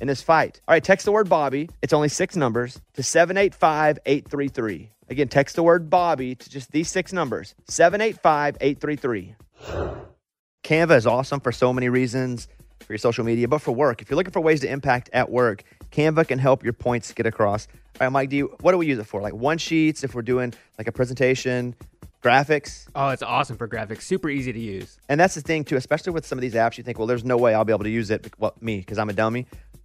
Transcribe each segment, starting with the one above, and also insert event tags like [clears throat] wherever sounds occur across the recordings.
in this fight. All right, text the word Bobby. It's only six numbers to 785 833. Again, text the word Bobby to just these six numbers 785 833. Canva is awesome for so many reasons for your social media, but for work. If you're looking for ways to impact at work, Canva can help your points get across. All right, Mike, do you, what do we use it for? Like one sheets if we're doing like a presentation, graphics. Oh, it's awesome for graphics. Super easy to use. And that's the thing too, especially with some of these apps, you think, well, there's no way I'll be able to use it. Well, me, because I'm a dummy.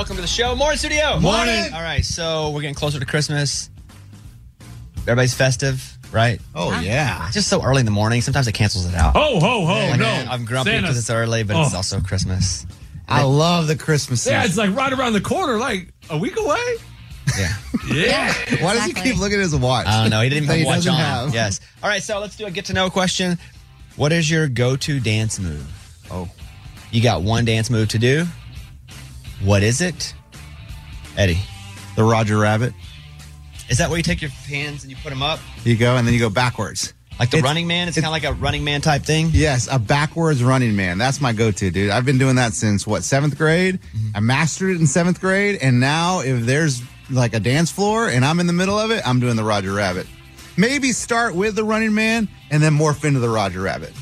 Welcome to the show. Morning, studio. Morning. All right, so we're getting closer to Christmas. Everybody's festive, right? Oh yeah. It's just so early in the morning. Sometimes it cancels it out. Ho ho ho! Like, no, I'm grumpy Santa- because it's early, but it's Oh. also Christmas. I love the Christmas season. Yeah, it's like right around the corner, like a week away. Yeah. [laughs] Yeah. Why does he Exactly. keep looking at his watch? I don't know. He didn't That even watch doesn't on. have. Yes. All right. So let's do a get to know question. What is your go-to dance move? Oh. You got one dance move to do. What is it, Eddie? The Roger Rabbit. Is that where you take your hands and you put them up, You go and then you go backwards. like the It's- Running Man? It's, it's- kind of like a Running Man type thing. Yes, a backwards running man. That's my go-to, dude. I've been doing that since what seventh grade. Mm-hmm. I mastered it in seventh grade, and now if there's like a dance floor and I'm in the middle of it, I'm doing the Roger Rabbit. Maybe start with the running man and then morph into the Roger Rabbit.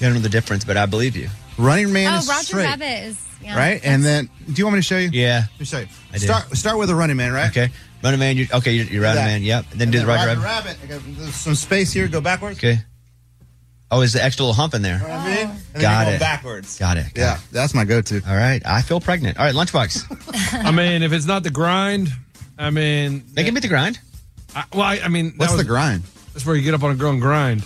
You don't know the difference, but I believe you. Running man Oh, is Roger straight, Rabbit is yeah, right? And then, do you want me to show you? Yeah. Let me show you. I do. Start start with a running man, right? Okay. Running Man. You, okay. You're, you're Running. Man. Yep. And then do the And Roger, Roger Rabbit. Rabbit. I got some space here. Go backwards. Okay. Oh, is the extra little hump in there? You know what I mean? And then Got you go it. Backwards. Got it. Got Yeah, it. that's my go-to. All right. I feel pregnant. All right. Lunchbox. [laughs] I mean, if it's not the grind, I mean, They can beat the grind. I, well, I, I mean, that What's was, the grind? That's where you get up on a girl and grind.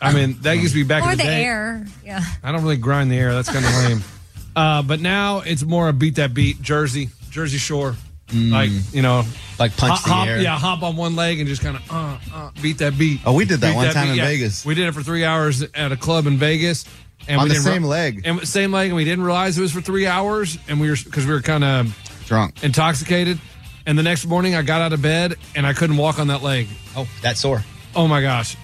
I mean, that used to be back or in the, the, day. air. Yeah. I don't really grind the air. That's kind of lame. [laughs] Uh, but now it's more a beat that beat Jersey, Jersey Shore, like you know, Like punch hop, the hop- air. yeah, hop on one leg and just kind of uh, uh, beat that beat. Oh, we did that Beat one time beat, in yeah. Vegas. We did it for three hours at a club in Vegas, and On we the didn't same leg. and same leg, and we didn't realize it was for three hours, and we were because we were kind of Drunk. intoxicated. And the next morning, I got out of bed and I couldn't walk on that leg. Oh, that's sore. Oh my gosh,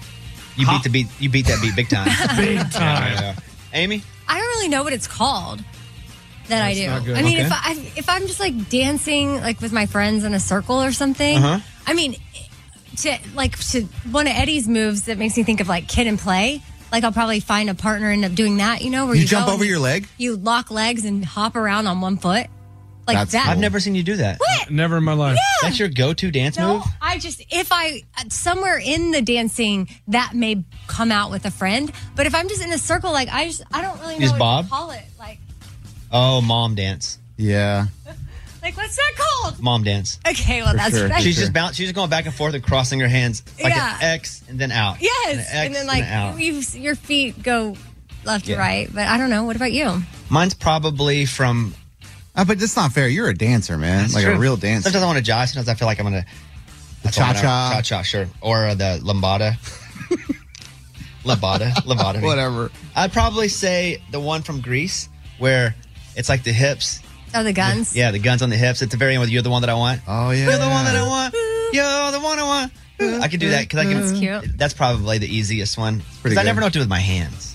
You Hop. beat the beat. You beat that beat big time. [laughs] big time. Yeah. Amy. I don't really know what it's called. That I do. not good. I mean, Okay. if I if I'm just like dancing like with my friends in a circle or something, Uh-huh. I mean, to like to one of Eddie's moves that makes me think of like Kid 'n Play. Like I'll probably find a partner and end up doing that. You know, where You you, jump go over your leg? you lock legs and hop around on one foot, like That's that. I've never seen you do that. What? Never in my life. That's your go-to dance No, move. I just if I somewhere in the dancing that may come out with a friend, but if I'm just in a circle, like I just I don't really know Is what Bob? to call it. Like Oh, mom dance. Yeah. [laughs] like what's that called? Mom dance. Okay, well that's sure. that's- She's sure. just bounce. She's just going back and forth and crossing her hands like Yeah. an X and then out. yes, an X and then like out. you your feet go left Yeah. to right, but I don't know. What about you? Mine's probably from Uh, but that's not fair. You're a dancer, man. That's like true. a real dancer. Sometimes I want to jive. Sometimes I feel like I'm gonna The cha-cha. cha cha, sure, or uh, the lambada, [laughs] lambada, lambada. Whatever. I'd probably say the one from Grease where it's like the hips Oh, the guns. Yeah, the guns on the hips at the very end with "You're the one that I want." Oh yeah. You're the one that I want. You're the one I want. I can do that because I can. That's cute. That's probably the easiest one pretty because I never know what to do with my hands.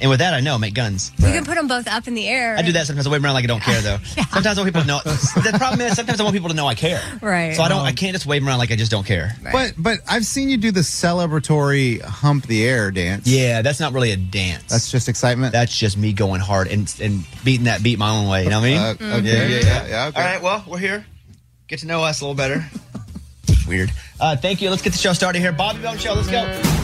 And with that, I know make guns. You can put them both up in the air. I do that sometimes. I wave around like I don't care though. [laughs] Sometimes I want people to know. the problem is sometimes I want people to know I care. Right. So I don't. I can't just wave around like I just don't care. But but I've seen you do the celebratory hump the air dance. Yeah, that's not really a dance. That's just excitement. that's just me going hard and and beating that beat my own way. You know what I mean? Uh, Mm-hmm. okay. Yeah, yeah, yeah. yeah. okay. All right, well, we're here. Get to know us a little better. [laughs] Weird. Uh, thank you. Let's get the show started here. Bobby Bone Show. Let's go.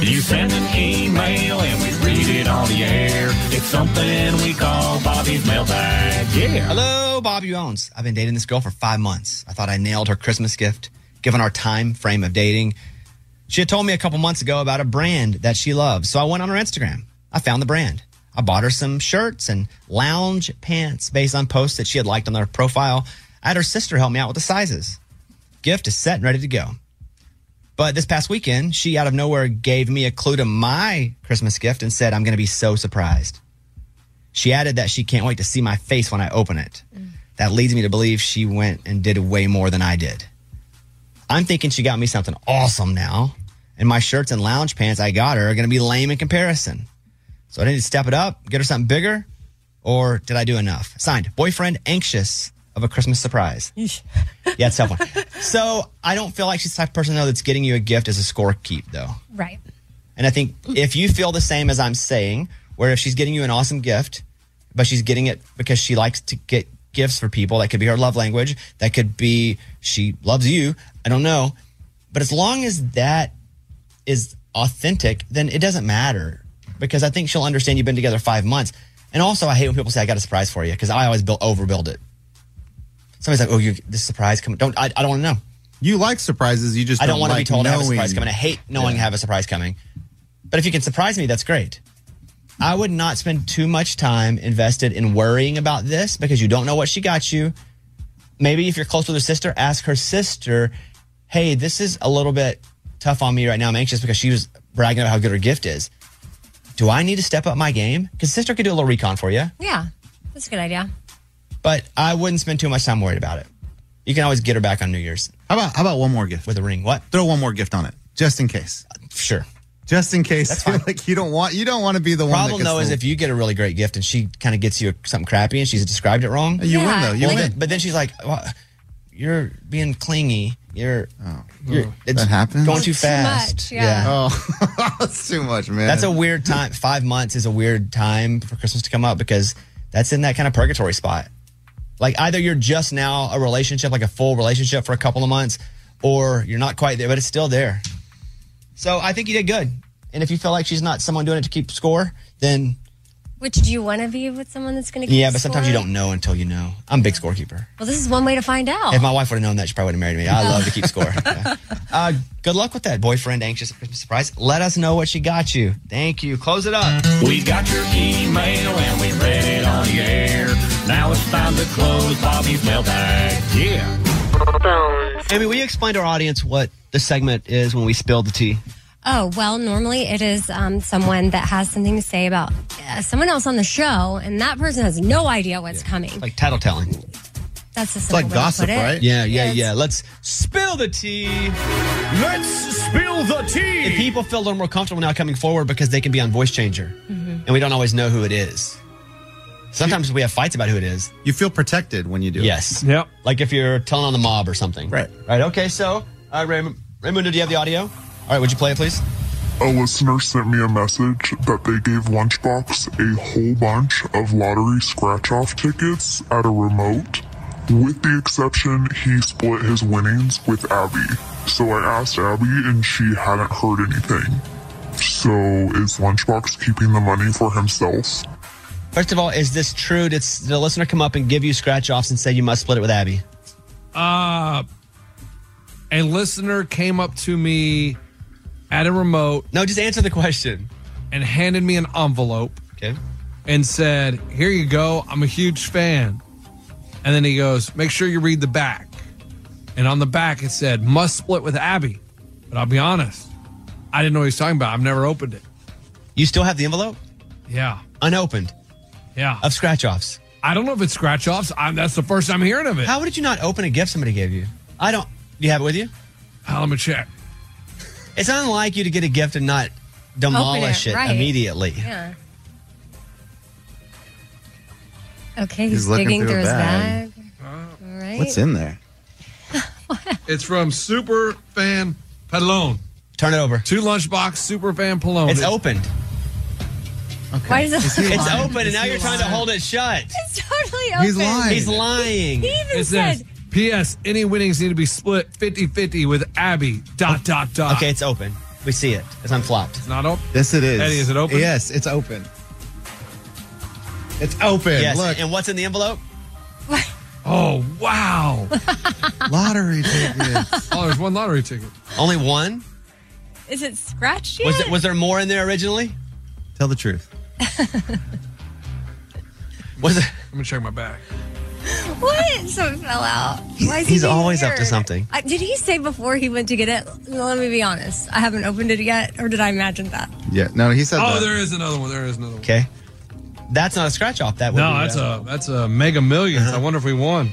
You send an email and we read it on the air. It's something we call Bobby's mailbag. Yeah. Hello, Bobby Bones. I've been dating this girl for five months. I thought I nailed her Christmas gift, given our time frame of dating. She had told me a couple months ago about a brand that she loves, so I went on her Instagram. I found the brand. I bought her some shirts and lounge pants based on posts that she had liked on their profile. I had her sister help me out with the sizes. Gift is set and ready to go. But this past weekend, she out of nowhere gave me a clue to my Christmas gift and said, I'm going to be so surprised. She added that she can't wait to see my face when I open it. Mm. That leads me to believe she went and did way more than I did. I'm thinking she got me something awesome now, and my shirts and lounge pants I got her are going to be lame in comparison. So I need to step it up, get her something bigger, or did I do enough? Signed, boyfriend anxious of a Christmas surprise. [laughs] yeah, it's a tough one. So I don't feel like she's the type of person though that's getting you a gift as a score keep though. Right. And I think if you feel the same as I'm saying, where if she's getting you an awesome gift, but she's getting it because she likes to get gifts for people, that could be her love language, that could be she loves you, I don't know. But as long as that is authentic, then it doesn't matter because I think she'll understand you've been together five months. And also, I hate when people say, I got a surprise for you because I always build, overbuild it. Somebody's like, oh, you, this surprise coming. Don't, I, I don't want to know. You like surprises. You just I don't want to like be told I have a surprise coming. I hate knowing I have a surprise coming. But if you can surprise me, that's great. I would not spend too much time invested in worrying about this because you don't know what she got you. Maybe if you're close with her sister, ask her sister, hey, this is a little bit tough on me right now. I'm anxious because she was bragging about how good her gift is. Do I need to step up my game? Because sister could do a little recon for you, Yeah. That's a good idea. But I wouldn't spend too much time worried about it. You can always get her back on New Year's How about how about one more gift? with a ring. What? Throw one more gift on it, just in case. Uh, sure. Just in case. [laughs] Fine. like you don't want you don't want to be the one. that problem gets though is if you get a really great gift and she kind of gets you something crappy and she's described it wrong. you win though. You well, win. then, but then she's like, well, "You're being clingy. You're, oh. you're it's That happens? going too Too fast." much, yeah. oh, [laughs] that's too much, man. that's a weird time. Five months is a weird time for Christmas to come up because that's in that kind of purgatory spot. Like either you're just now a relationship, like a full relationship for a couple of months, or you're not quite there, but it's still there. So I think you did good. And if you feel like she's not someone doing it to keep score, then Which do you want to be with someone that's going to? yeah. But sometimes you don't know until you know. I'm a big scorekeeper. Well, this is one way to find out. If my wife would have known that, she probably would have married me. I love to keep score. [laughs] Yeah. Uh, good luck with that, boyfriend. Anxious at Christmas surprise. Let us know what she got you. Thank you. Close it up. We got your email and we read it on the air. Now it's time to close Bobby's mailbag. Yeah. Amy, will you explain to our audience what the segment is when we spill the tea? Oh, well, normally it is um, someone that has something to say about uh, someone else on the show, and that person has no idea what's coming. Like tattletelling. That's a it's like simple way to gossip, put it. right? Yeah, yeah, Yes. yeah. Let's spill the tea. Let's spill the tea. And people feel a little more comfortable now coming forward because they can be on voice changer. And we don't always know who it is. Sometimes we have fights about who it is. You feel protected when you do. it. Yes. Yep. Like if you're telling on the mob or something. Right. Right. Okay. So, uh, Raymond, Raymond, do you have the audio? All right. Would you play it, please? A listener sent me a message that they gave Lunchbox a whole bunch of lottery scratch off tickets at a remote. With the exception, he split his winnings with Abby. So I asked Abby, and she hadn't heard anything. So is Lunchbox keeping the money for himself? First of all, is this true? Did the listener come up and give you scratch offs and say you must split it with Abby? Uh, a listener came up to me at a remote No, just answer the question. and handed me an envelope Okay. and said, Here you go. I'm a huge fan. And then he goes, Make sure you read the back. And on the back, it said, Must split with Abby. But I'll be honest, I didn't know what he was talking about. I've never opened it. You still have the envelope Yeah. unopened Yeah. of scratch offs. I don't know if it's scratch offs. That's the first I'm hearing of it. How did you not open a gift somebody gave you? I don't. Do you have it with you? How, let me check. It's unlike you to get a gift and not demolish it, right. immediately. Yeah. Okay, he's, He's digging through through his bag. bag. All right. What's in there? [laughs] It's from Super Fan Palone. Turn it over. Two lunchbox Super Fan Palone. It's opened. Why is it? Is he It's lying? open, and now you're trying to hold it shut. It's totally open. He's lying. He's lying. He even It says, said, P.S. Any winnings need to be split 50 50 with Abby. Dot, oh. dot, dot. Okay, it's open. We see it. It's unflopped. It's not open. Yes, it is. Eddie, is it open? Yes, it's open. It's open. Yes. Look, And what's in the envelope? Oh, wow. [laughs] lottery tickets. oh, there's one lottery ticket. Only one? "Is it scratched yet?" Was there, was there more in there originally? Tell the truth. [laughs] Was it? Let me check my bag. what? So it fell out. Why is he He's being always up to weird? something. Uh, did he say before he went to get it? No, let me be honest. I haven't opened it yet, or did I imagine that? Yeah, no, he said Oh, that. there is another one. There is another one. Okay. That's not a scratch off. That would No, be, that's uh, a that's a Mega Millions I wonder if we won.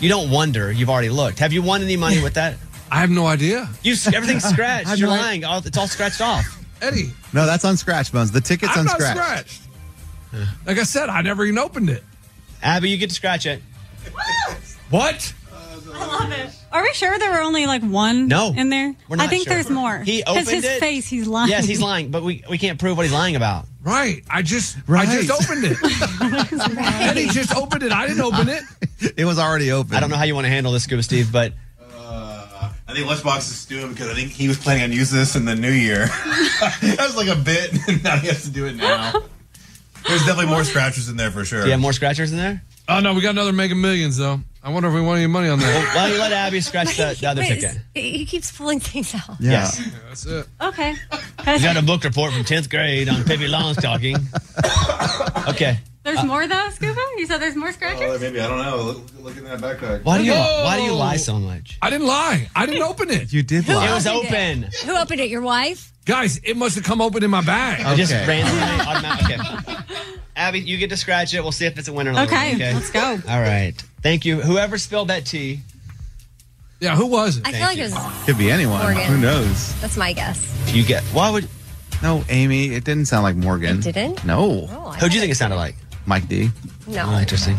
You don't wonder. You've already looked. Have you won any money with that? I have no idea. You everything's [laughs] scratched. You're lying. All, it's all scratched off. Eddie, No, that's on scratch bones. The ticket's I'm on not scratch. scratched. Like I said, I never even opened it. Abby, you get to scratch it. What? I love it. Are we sure there were only like one No, in there? we're not I think sure. there's more. He 'Cause opened his it. face, he's lying. Yes, he's lying, but we, we can't prove what he's lying about. Right. I just Right. I just opened it. [laughs] Eddie just opened it. I didn't open it. [laughs] It was already open. I don't know how you want to handle this, Scuba Steve, but I think Lunchbox is stewing because I think he was planning on using this in the new year. [laughs] that was like a bit, [laughs] and now he has to do it now. There's definitely more scratchers in there for sure. do you have more scratchers in there? Oh no, we got another Mega Millions though. I wonder if we want any money on that. Why don't you let Abby scratch the, the other Wait, ticket? He he keeps pulling things out. Yeah. Yes. Yeah, that's it. Okay. You got a book report from 10th grade on Pippi Longstocking. [laughs] Okay. There's uh, more though, Scuba? You said there's more Oh, scratchers? Uh, maybe I don't know. Look, look in that backpack. Why do you Whoa. why do you lie so much? I didn't lie. I didn't open it. You did lie. It was open. it? Who opened it? Your wife? Guys, it must have come open in my bag. It Just Okay. randomly automatic. Okay. Abby, you get to scratch it. We'll see if it's a winner. Okay, Okay. let's go. All right. Thank you. Whoever spilled that tea. Yeah, who was it? I feel like you. it was. Could be anyone. Morgan. Who knows? That's my guess. You get. Why would? No, Amy, it didn't sound like Morgan. It didn't? No. Oh, Who do you think it sounded like? Mike D. No. Oh, interesting.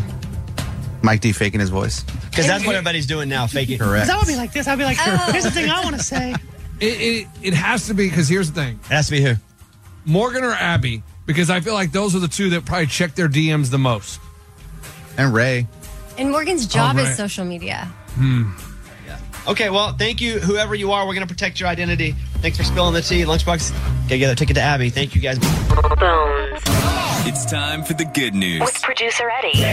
Mike D faking his voice. Because that's what everybody's doing now, faking. Correct. I would be like this. I'd be like, oh. here's the thing I want to say. [laughs] It, it, it has to be because here's the thing It has to be who? Morgan or Abby, because I feel like those are the two that probably check their DMs the most. And Ray. And Morgan's job right. is social media. Hmm. Okay, well, thank you, whoever you are. We're going to protect your identity. Thanks for spilling the tea. Lunchbox, gotta get a ticket to Abby. Thank you guys. Bones. It's time for the good news. With producer Eddie.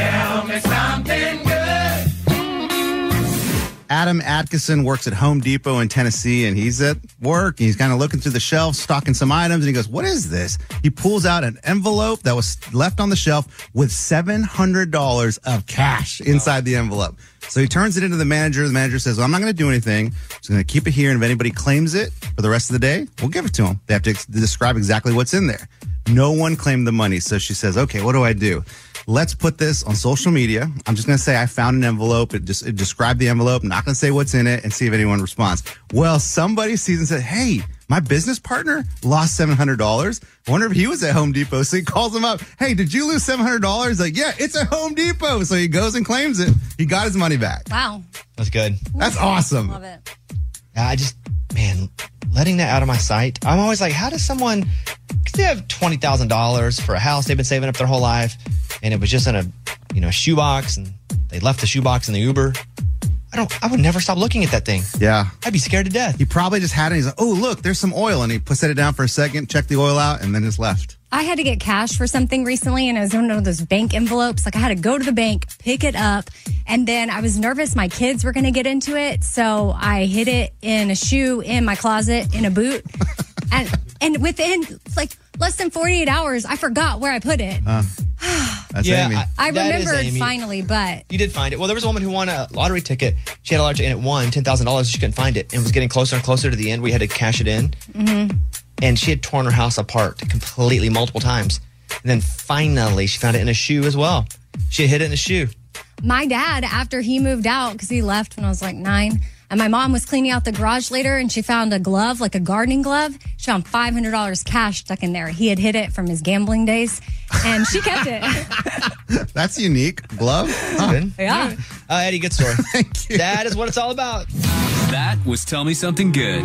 Adam Atkinson works at Home Depot in Tennessee and he's at work. He's kind of looking through the shelf, stocking some items, and he goes, What is this? He pulls out an envelope that was left on the shelf with $700 of cash inside the envelope. So he turns it into the manager. The manager says, well, I'm not going to do anything. I'm just going to keep it here. And if anybody claims it for the rest of the day, we'll give it to them. They have to ex- describe exactly what's in there. No one claimed the money. So she says, okay, what do I do? Let's put this on social media. I'm just going to say I found an envelope. It just it described the envelope. I'm not going to say what's in it and see if anyone responds. Well, somebody sees and said, hey, my business partner lost $700. I wonder if he was at Home Depot. So he calls him up. Hey, did you lose $700? Like, yeah, it's at Home Depot. So he goes and claims it. He got his money back. Wow. That's good. That's awesome. Love it. Uh, I just, man, letting that out of my sight. I'm always like, how does someone, because they have $20,000 for a house they've been saving up their whole life, and it was just in a, you know, shoebox, and they left the shoebox in the Uber. I don't, I would never stop looking at that thing. Yeah. I'd be scared to death. He probably just had it. He's like, oh, look, there's some oil. And he put set it down for a second, checked the oil out, and then just left. I had to get cash for something recently, and I was in one of those bank envelopes. Like I had to go to the bank, pick it up, and then I was nervous my kids were going to get into it, so I hid it in a shoe in my closet in a boot, [laughs] and and within like less than forty eight hours, I forgot where I put it. [sighs] That's Yeah, Amy. I- I remembered Amy. finally, but You did find it. Well, there was a woman who won a lottery ticket. She had a lottery ticket and it won ten thousand dollars. She couldn't find it and was getting closer and closer to the end. We had to cash it in, mhm. And she had torn her house apart completely multiple times. And then finally, she found it in a shoe as well. She hid it in a shoe. My dad, after he moved out, because he left when I was like nine, and my mom was cleaning out the garage later and she found a glove, like a gardening glove. She found $500 cash stuck in there. He had hid it from his gambling days and she kept it. [laughs] That's unique. Glove? Huh. Yeah. Uh, Eddie, good story. [laughs] Thank you. That is what it's all about. That was Tell Me Something Good.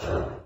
Sure.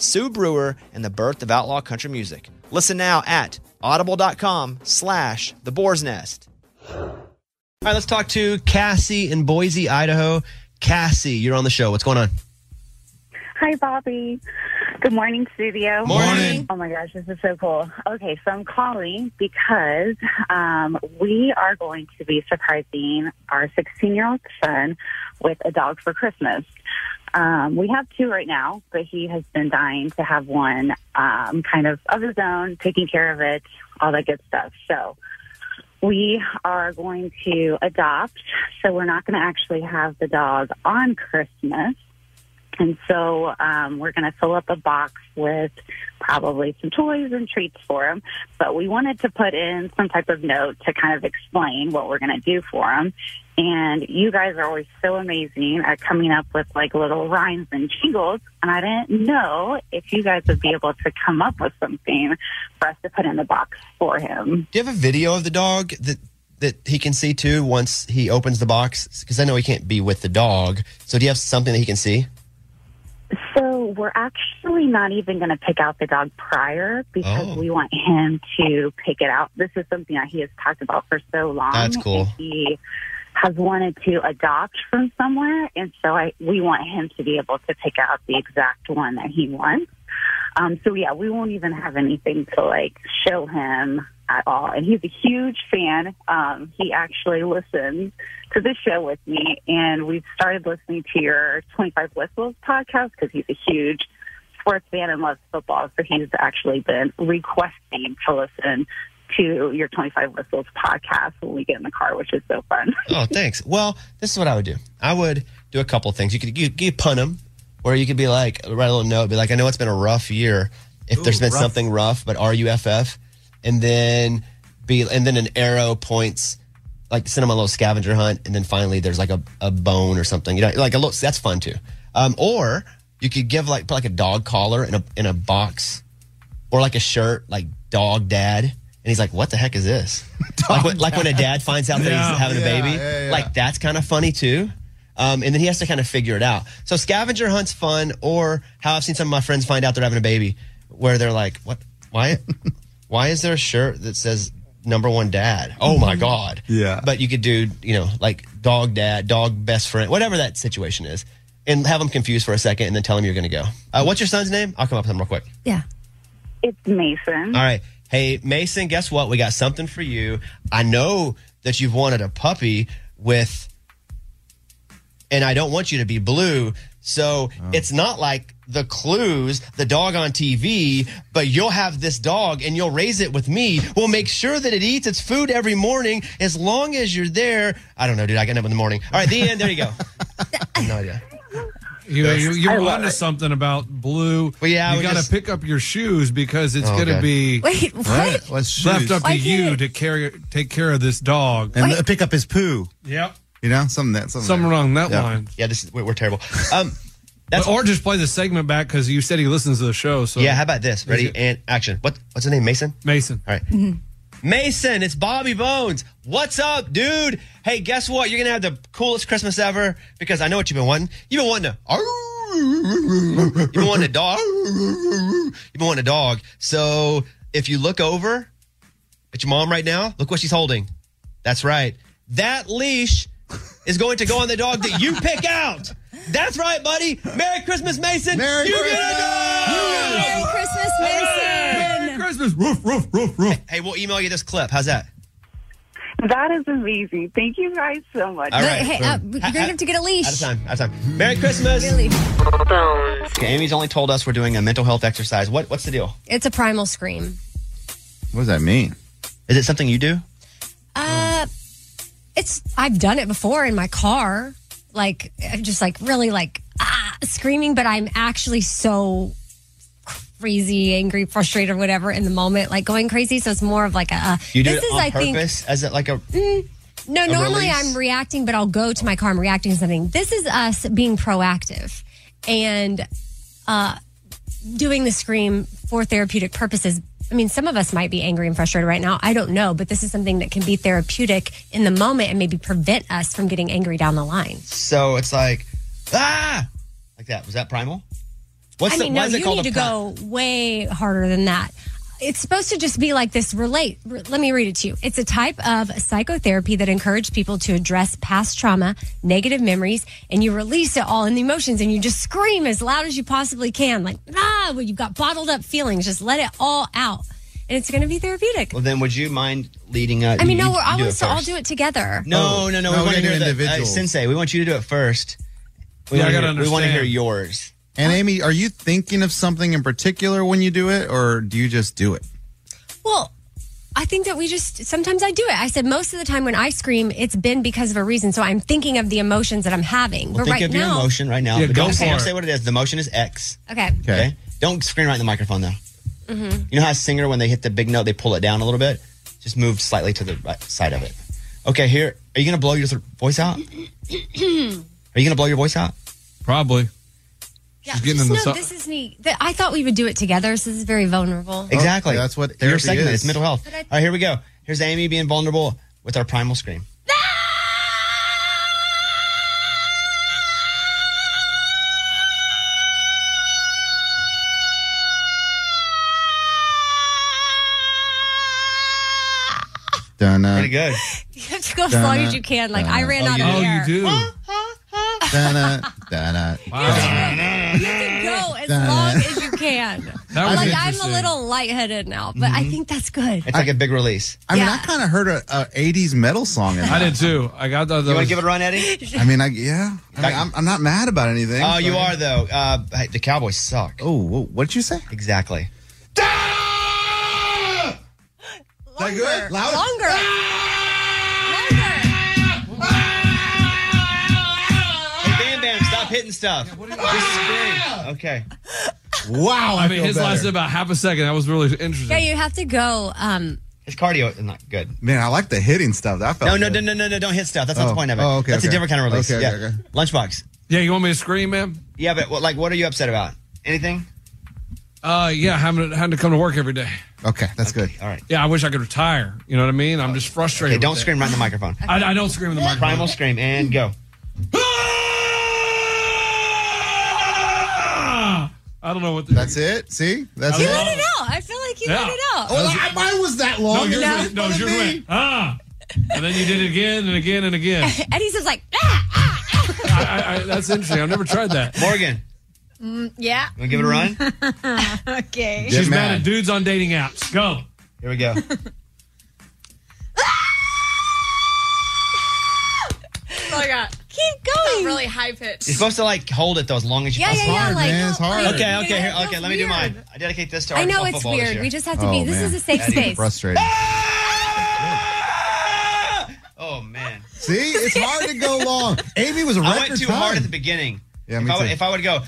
Sue Brewer and the birth of outlaw country music. Listen now at audible.com slash the boar's nest. All right, let's talk to Cassie in Boise, Idaho. Cassie, you're on the show. What's going on? Hi, Bobby. Good morning, studio. Morning. Oh my gosh, this is so cool. Okay, so I'm calling because um, we are going to be surprising our 16 year old son with a dog for Christmas. Um, we have two right now, but he has been dying to have one um, kind of of his own, taking care of it, all that good stuff. So we are going to adopt. So we're not going to actually have the dog on Christmas. And so um, we're going to fill up a box with probably some toys and treats for him. But we wanted to put in some type of note to kind of explain what we're going to do for him. And you guys are always so amazing at coming up with like little rhymes and jingles. And I didn't know if you guys would be able to come up with something for us to put in the box for him. Do you have a video of the dog that that he can see too once he opens the box? Because I know he can't be with the dog. So do you have something that he can see? So we're actually not even going to pick out the dog prior because Oh. we want him to pick it out. This is something that he has talked about for so long. That's cool. He has wanted to adopt from somewhere, and so I we want him to be able to pick out the exact one that he wants. Um, so yeah, we won't even have anything to like show him at all. And he's a huge fan. Um, he actually listens to the show with me, and we've started listening to your 25 Whistles podcast because he's a huge sports fan and loves football. So he's actually been requesting to listen to your 25 Whistles podcast when we get in the car, which is so fun. [laughs] Oh, thanks. Well, this is what I would do. I would do a couple things. You could you, you pun them, or you could be like write a little note, be like, I know it's been a rough year. If there's been rough. something rough, but R U F F, and then be and then an arrow points like send them a little scavenger hunt, and then finally there's like a, a bone or something. You know, like a little. That's fun too. Um, or you could give like put like a dog collar in a in a box, or like a shirt like dog dad, and he's like, "What the heck is this?" [laughs] like when, like when a dad finds out that Yeah. he's having a baby. yeah, yeah. Like that's kind of funny too. Um, and then he has to kind of figure it out. So scavenger hunt's fun, or how I've seen some of my friends find out they're having a baby, where they're like, "What? Why? [laughs] why is there a shirt that says number one dad? Oh my [laughs] god!" Yeah. But you could do, you know, like dog dad, dog best friend, whatever that situation is, and have them confused for a second, and then tell them you're going to go. Uh, what's your son's name? I'll come up with him real quick. Yeah. It's Mason. All right. Hey, Mason, guess what? We got something for you. I know that you've wanted a puppy with, and I don't want you to be blue. So oh. it's not like the clues, the dog on TV, but you'll have this dog and you'll raise it with me. We'll make sure that it eats its food every morning as long as you're there. I don't know, dude. I get up in the morning. All right, the end. There you go. [laughs] I have no idea. You, you, you're I love onto it. something about blue. Well, yeah, you we got to just- pick up your shoes because it's Oh, going to okay. be Wait, what? What's left shoes? up to Why you can't- to carry take care of this dog. and uh, pick up his poo. Yep, You know, something that something, something along that Yeah. line. Yeah, this is, we're, we're terrible. Um, that's But- or just play the segment back because you said he listens to the show. So yeah. How about this? Ready and action. What? What's his name? Mason. Mason. All right. Mason, it's Bobby Bones. What's up, dude? Hey, guess what? You're gonna have the coolest Christmas ever because I know what you've been wanting. You've been wanting to. You've been wanting a dog. You've been wanting a dog. So if you look over at your mom right now, look what she's holding. That's right. That leash is going to go on the dog that you pick out. That's right, buddy. Merry Christmas, Mason. Merry you Christmas. get a dog. Merry Christmas, Mason. Christmas. Roof, roof, roof, roof. Hey, we'll email you this clip. How's that? That is amazing. Thank you guys so much. All But, right. hey, uh, you're gonna have to get a leash. Out of time. Out of time. Merry Christmas. Really. Bones. Okay, Amy's only told us we're doing a mental health exercise. What What's the deal? It's a primal scream. What does that mean? Is it something you do? Uh, it's I've done it before in my car, like just like really like ah screaming, but I'm actually so crazy, angry, frustrated, whatever in the moment, like going crazy. So it's more of like a. Uh, You do this it is, on I think, purpose? As it like a No, A normally release? I'm reacting, but I'll go to my car. I'm reacting to something. This is us being proactive and uh, doing the scream for therapeutic purposes. I mean, some of us might be angry and frustrated right now. I don't know, but this is something that can be therapeutic in the moment and maybe prevent us from getting angry down the line. so it's like ah like that. Was that primal? What's I the, mean, why no, is it you need a to go way harder than that. It's supposed to just be like this relate. let me read it to you. It's a type of psychotherapy that encourages people to address past trauma, negative memories, and you release it all in the emotions and you just scream as loud as you possibly can. Like, ah, when you've got bottled up feelings, just let it all out. And it's going to be therapeutic. Well, then would you mind leading? Uh, I mean, no, we're, I do want it to all do it together. No, no, no. No, we we want to gotta hear do the uh, individual. Sensei. We want you to do it first. We Yeah, wanna gotta hear- We want to hear yours. And Amy, are you thinking of something in particular when you do it, or do you just do it? Well, I think that we just sometimes I do it. I said most of the time when I scream, it's been because of a reason. So I'm thinking of the emotions that I'm having. Well, but think right of your now, emotion right now. Yeah, but go don't say, for it. say what it is. The emotion is X. okay. Okay. Don't scream right in the microphone though. Mm-hmm. You know how a singer when they hit the big note they pull it down a little bit. Just move slightly to the right side of it. Okay. Here, are you gonna blow your voice out? [clears throat] Are you gonna blow your voice out? Probably. Yeah, She's getting just in the know so- this is me. Th- I thought we would do it together. So this is very vulnerable. Exactly. that's what your therapy segment. is. It's mental health. But I- All right, here we go. Here's Amy being vulnerable with our primal scream. Dun-na, Pretty good. [laughs] You have to go as long as you can. Like I ran oh, out of Oh, air. you do. dun-na, dun-na. You can go as long as you can. That was like I'm a interesting. little lightheaded now, but I think that's good. It's like a big release. I mean, Yeah. I kind of heard a, a '80s metal song in that. I did too. I got the. You want to give it a run, Eddie? I mean, I yeah. I mean, I'm, I'm not mad about anything. Oh, you are though. Uh, the Cowboys suck. Oh, what did you say? Exactly. Longer. good? Loud? Longer. Hitting stuff. Just scream. Okay. Wow, I, I mean, his better. lasted about half a second. That was really interesting. Yeah, you have to go. Um, His cardio is not good. Man, I like the hitting stuff. That felt No, no, good. no, no, no, no, don't hit stuff. That's not the Oh. point of it. Oh, okay, That's a different kind of release. Okay, yeah. okay, okay. Lunchbox. Yeah, you want me to scream, man? Yeah, but what, like, what are you upset about? Anything? Uh, yeah, having to, having to come to work every day. Okay, that's good. All right. Yeah, I wish I could retire. You know what I mean? I'm just frustrated. Okay, don't scream right in the microphone. I, I don't scream in the microphone. Primal scream and go. Ah! I don't know what. The, That's it. See, that's You it. let it out. I feel like you Yeah. let it out. Oh, I- mine was that long. no, long. yours, No. went, no, yours went. Ah, and then you did it again and again and again. [laughs] And he's just like, ah, I, I, I, that's interesting. I've never tried that. Morgan, mm, yeah. you want to give it a run? [laughs] okay. Get She's mad. mad. at dudes on dating apps. Go. Here we go. [laughs] Oh my god. Keep going. Really high pitched. You're supposed to like hold it though as long as you Yeah, possibly yeah, yeah. hard, Like, man. It's hard. like, Okay, okay, know, here, okay. Let me do mine. I dedicate this to I know Arkansas it's football this weird. year. We just have to Oh, be. This man. is a safe That is space. Frustrating. Oh man, See, it's hard to go long. Amy was a record I went too time. hard at the beginning. Yeah, if me I would, too. if I would go,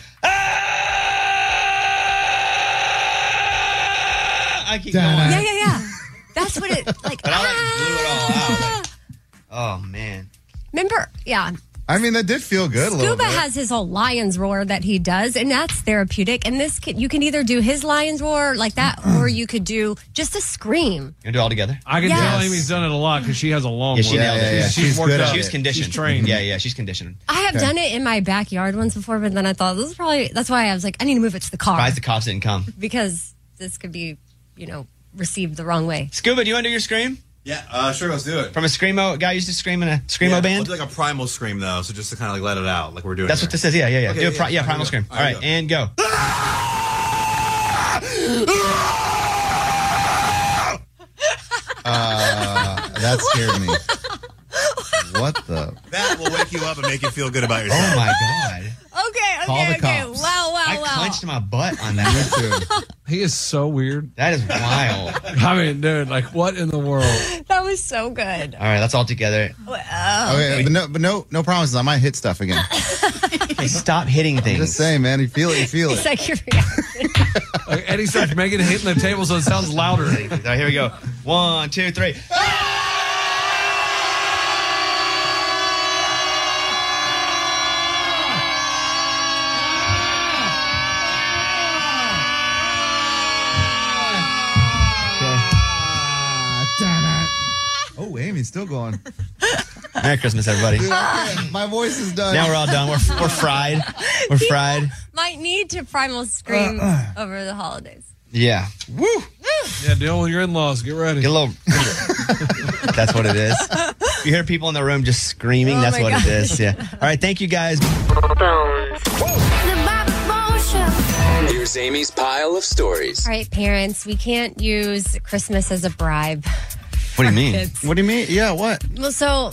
ah, I keep going. Da-da. Yeah, yeah, yeah. That's what it like. But I like blew it all out. ah. Like, oh man, Remember, yeah. I mean, that did feel good a little Scuba bit. has his whole lion's roar that he does, and that's therapeutic. And this, can, you can either do his lion's roar like that, or you could do just a scream. you gonna do it all together? I can Yes. tell Amy's done it a lot because she has a long Yeah, she one. nailed it. yeah, yeah. She's, She's worked good out. at She was conditioned. She's trained. Yeah, yeah, she's conditioned. I have done it in my backyard once before, but then I thought this is probably that's why I was like, I need to move it to the car Surprised the cops didn't come. because this could be, you know, received the wrong way. Scuba, do you want to do your scream Yeah, uh, sure, let's do it. from a screamo guy used to scream in a screamo yeah, band? We'll do like a primal scream though, so just to kind of like let it out, like we're doing. That's here. what this is. Yeah, yeah, yeah. Okay, do a yeah, pri- yeah, yeah, primal scream. All right, Here we and go. [laughs] Uh, that scared me. [laughs] What the? That will wake you up and make you feel good about oh yourself. Oh my god! Okay, Call okay, the okay. cops. Wow, wow, I wow. clenched my butt on that. [laughs] He is so weird. that is wild. I mean, dude, like what in the world? [laughs] That was so good. All right, that's all together. Um, okay, but no, but no, no promises. I might hit stuff again. [laughs] Okay, stop hitting Just things. saying, man. You feel it. You feel It's it. like your reaction. Like Eddie starts making it hitting the table so it sounds louder. All right, here we go. One, two, three. Oh, Amy's. Merry Christmas, everybody. Dude, I can't. My voice is done. Now we're all done. We're, we're fried. We're fried. Might need to primal scream Uh, over the holidays. Yeah. Woo. Yeah, deal with your in-laws. Get ready. Get a little. that's what it is. You hear people in the room just screaming. Oh that's my what God. it is. Yeah. All right. Thank you guys. Here's Amy's pile of stories. All right, parents, we can't use Christmas as a bribe. What do you mean? Kids. What do you mean? Yeah, what? Well, so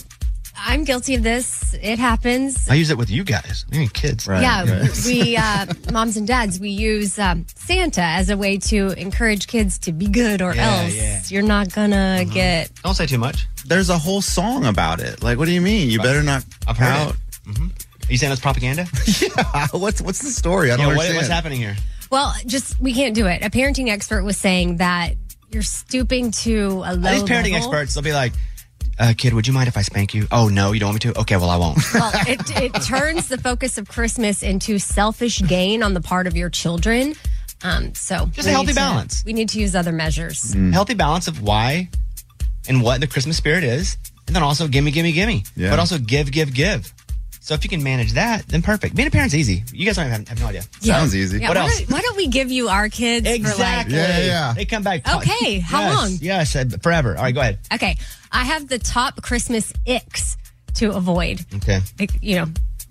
I'm guilty of this. It happens. I use it with you guys. You mean kids. Right. yeah, we uh, [laughs] moms and dads we use um, Santa as a way to encourage kids to be good, or Yeah, else yeah. you're not gonna get. Don't say too much. There's a whole song about it. Like, what do you mean? You better not I've heard pout. it. Are you saying it's propaganda? [laughs] yeah. What's what's the story? I don't Yeah, what, understand. what's happening here? Well, just we can't do it. A parenting expert was saying that you're stooping to a low. Level. These parenting level. experts, they'll be like, uh, "Kid, would you mind if I spank you?" Oh no, you don't want me to? Okay, well I won't. [laughs] well, it, it turns the focus of Christmas into selfish gain on the part of your children. Um, so Just a healthy need to- balance. we need to use other measures. Healthy balance of why and what the Christmas spirit is, and then also gimme, gimme, gimme. Yeah. But also give, give, give. So if you can manage that, then perfect. Being a parent's easy. You guys don't have, have no idea. Sounds easy. Yeah, What why else? Don't, why don't we give you our kids Exactly. Yeah, yeah, yeah. They come back. Okay, how Yes, long? Yes, uh, forever. All right, go ahead. Okay, I have the top Christmas icks to avoid. Okay. Like, you know,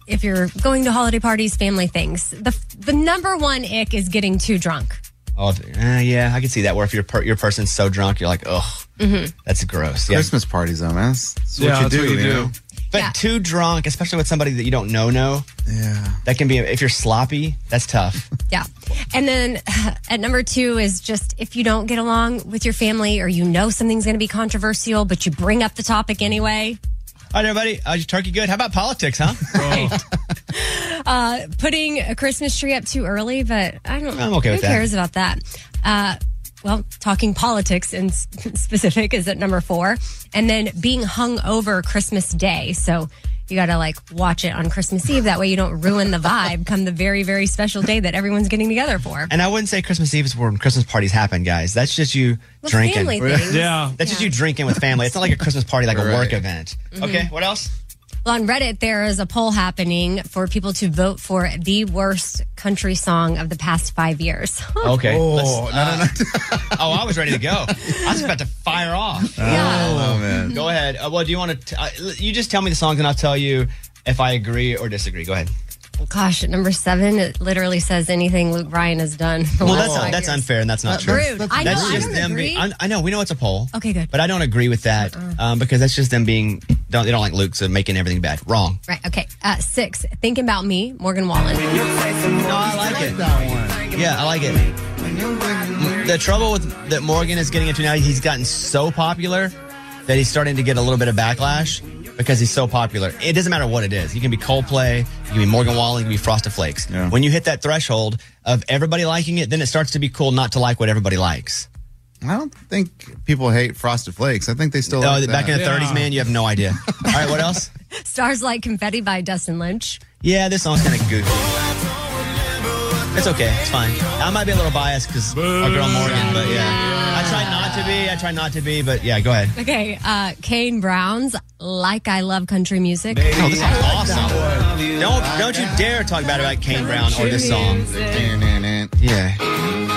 if you're going to holiday parties, family things, the the number one ick is getting too drunk. Oh, uh, yeah, I can see that. Where if your per- your person's so drunk, you're like, ugh, Mm-hmm. that's gross. Yeah. Christmas parties, though, man. That's, that's Yeah, what you that's do. what you you do. know? But Yeah. too drunk, especially with somebody that you don't know, know Yeah. that can be. If you're sloppy, that's tough. [laughs] Yeah. And then [sighs] at number two is just if you don't get along with your family or you know something's going to be controversial, but you bring up the topic anyway. All right, everybody. Uh, your turkey good? How about politics, huh? [laughs] [laughs] Uh, putting a Christmas tree up too early, but I don't. I'm okay who with that. cares about that? Uh, well, talking politics in [laughs] specific is at number four. And then being hung over Christmas Day. So you got to like watch it on Christmas Eve. That way you don't ruin the vibe come the very, very special day that everyone's getting together for. And I wouldn't say Christmas Eve is when Christmas parties happen, guys. That's just you Well, drinking. family [laughs] things. Yeah. That's just you drinking with family. It's not like a Christmas party, like a work event. Mm-hmm. Okay, what else? Well, on Reddit, there is a poll happening for people to vote for the worst country song of the past five years. Okay. Oh, let's- no, no, no. oh, I was ready to go. I was about to fire off. [laughs] Oh, man. Go ahead. Uh, well, do you want to? Uh, you just tell me the songs, and I'll tell you if I agree or disagree. Go ahead. Gosh, at number seven, it literally says anything Luke Bryan has done. the Well, last that's five that's years. unfair, and that's not Uh, true. rude. I know, That's I just don't them agree. being. I, I know we know it's a poll. Okay, good. But I don't agree with that um, because that's just them being. Don't they don't like Luke, so making everything bad. Wrong. Right. Okay. Uh, six. Thinking about me, Morgan Wallen. No, I like it. Yeah, I like it. The trouble with that Morgan is getting into now, he's gotten so popular that he's starting to get a little bit of backlash because he's so popular. It doesn't matter what it is. You can be Coldplay, you can be Morgan Wallen, you can be Frosted Flakes. Yeah. When you hit that threshold of everybody liking it, then it starts to be cool not to like what everybody likes. I don't think people hate Frosted Flakes. I think they still Oh, like back in that. the 30s, man, you have no idea. All right, what else? [laughs] Stars Like Confetti by Dustin Lynch. Yeah, this song's kind of goofy. It's okay. It's fine. I might be a little biased because our girl Morgan, but yeah. I try not to be. I try not to be, but yeah, go ahead. Okay. Uh, Kane Brown's Like I Love Country Music. Oh, this song's awesome. Don't don't you dare talk bad about Kane Brown or this song. Yeah.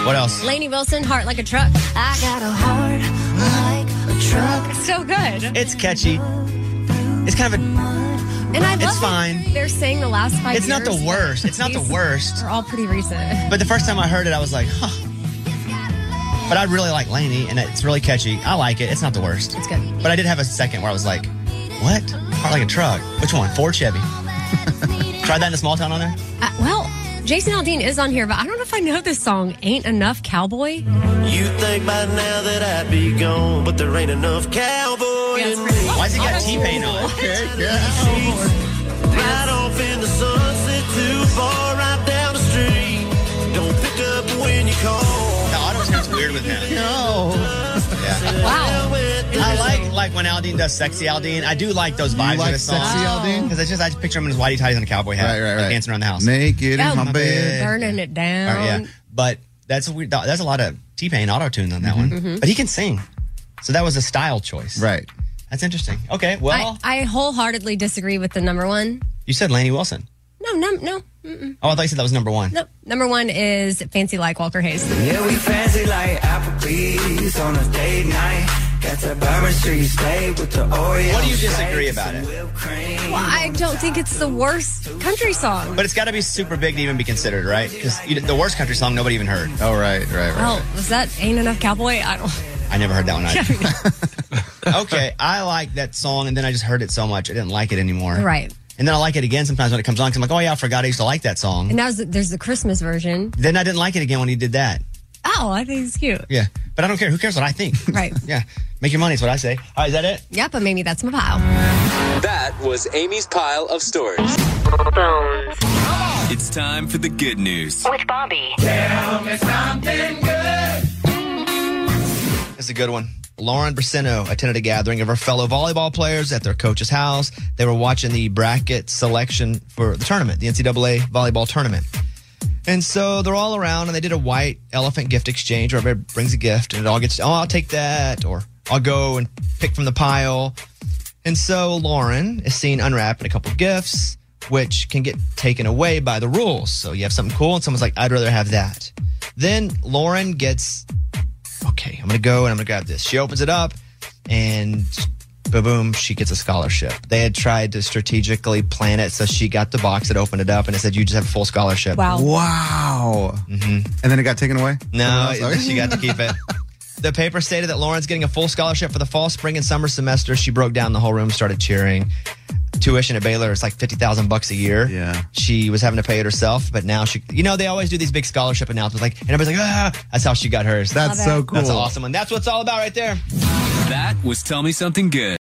What else? Lainey Wilson, Heart Like a Truck. I got a heart like a truck. It's so good. It's catchy. It's kind of a. And I love It's fine. They're saying the last five It's not the worst. It's not the worst. Are all pretty recent. But the first time I heard it, I was like, huh. But I really like Lainey, and it's really catchy. I like it. It's not the worst. It's good. But I did have a second where I was like, what? Heart like a truck. Which one? Ford Chevy. Tried that in a small town on there? Uh, well, Jason Aldean is on here, but I don't know if I know this song. Ain't enough cowboy. You think by now that I'd be gone, but there ain't enough cowboy in me. Why's he got T-Pain on? Right off in the sunset, too far right down the street. Don't pick up when you call. The auto tune's weird with him. No. Yeah. Wow. I like like when Aldean does sexy Aldean. I do like those vibes like of the song. sexy oh. Aldean? Because it's just I just picture him in his whitey tights and a cowboy hat, Right, right, like right. dancing around the house. Naked Oh, in my bed. Burning it down. All right, yeah, but that's a weird. That's a lot of T Pain auto tune on that one. Mm-hmm. But he can sing, so that was a style choice. Right. That's interesting. Okay, well, I, I wholeheartedly disagree with the number one. you said Lainey Wilson. No, no, no. Mm-mm. Oh, I thought you said that was number one. No, number one is Fancy Like Walker Hayes. Yeah, we fancy like Applebee's on a date night. Got the Bourbon Street steak with the Oreo. What do you disagree about it? Well, I don't think it's the worst country song. But it's got to be super big to even be considered, right? Because the worst country song nobody even heard. Oh, right, right, right. Oh, was that Ain't Enough Cowboy? I don't. I never heard that one either. [laughs] [laughs] okay, I like that song, and then I just heard it so much I didn't like it anymore. Right. And then I like it again sometimes when it comes on. 'cause I'm like, oh yeah, I forgot I used to like that song. And now there's the Christmas version. Then I didn't like it again when he did that. Oh, I think it's cute. Yeah, but I don't care. Who cares what I think? [laughs] Right. yeah, make your money. Is what I say. All right, is that it? Yeah, but maybe that's my pile. That was Amy's pile of stories. It's time for the good news. with Bobby. Tell me something good. It's a good one. Lauren Brasino attended a gathering of her fellow volleyball players at their coach's house. They were watching the bracket selection for the tournament, the NCAA volleyball tournament. And so they're all around and they did a white elephant gift exchange where everybody brings a gift and it all gets, oh, I'll take that or I'll go and pick from the pile. And so Lauren is seen unwrapping a couple gifts, which can get taken away by the rules. So you have something cool and someone's like, I'd rather have that. Then Lauren gets okay, I'm gonna go and I'm gonna grab this. She opens it up and boom, boom, she gets a scholarship. They had tried to strategically plan it so she got the box that opened it up and it said you just have a full scholarship. Wow. Wow. Mm-hmm. And then it got taken away? No, Someone she got to keep it. [laughs] The paper stated that Lauren's getting a full scholarship for the fall, spring, and summer semester. She broke down the whole room, started cheering. Tuition at Baylor is like fifty thousand bucks a year. Yeah. She was having to pay it herself, but now she, you know, they always do these big scholarship announcements, like, and everybody's like, ah, that's how she got hers. That's so cool. That's awesome, and that's what it's all about right there. That was Tell Me Something Good.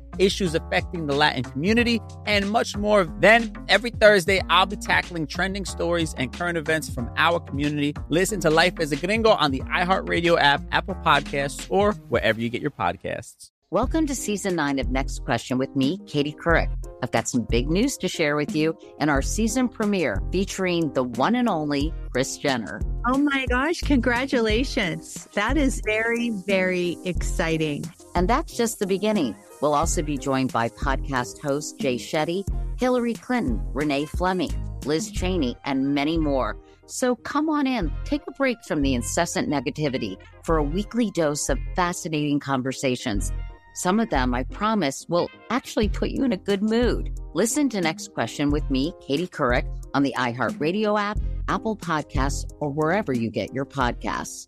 issues affecting the Latin community, and much more. Then, every Thursday, I'll be tackling trending stories and current events from our community. Listen to Life as a Gringo on the iHeartRadio app, Apple Podcasts, or wherever you get your podcasts. Welcome to season nine of Next Question with me, Katie Couric. I've got some big news to share with you in our season premiere featuring the one and only Kris Jenner. Oh my gosh, congratulations. That is very, very exciting. And that's just the beginning. We'll also be joined by podcast host Jay Shetty, Hillary Clinton, Renee Fleming, Liz Cheney, and many more. So come on in, take a break from the incessant negativity for a weekly dose of fascinating conversations. Some of them, I promise, will actually put you in a good mood. Listen to Next Question with me, Katie Couric, on the iHeartRadio app, Apple Podcasts, or wherever you get your podcasts.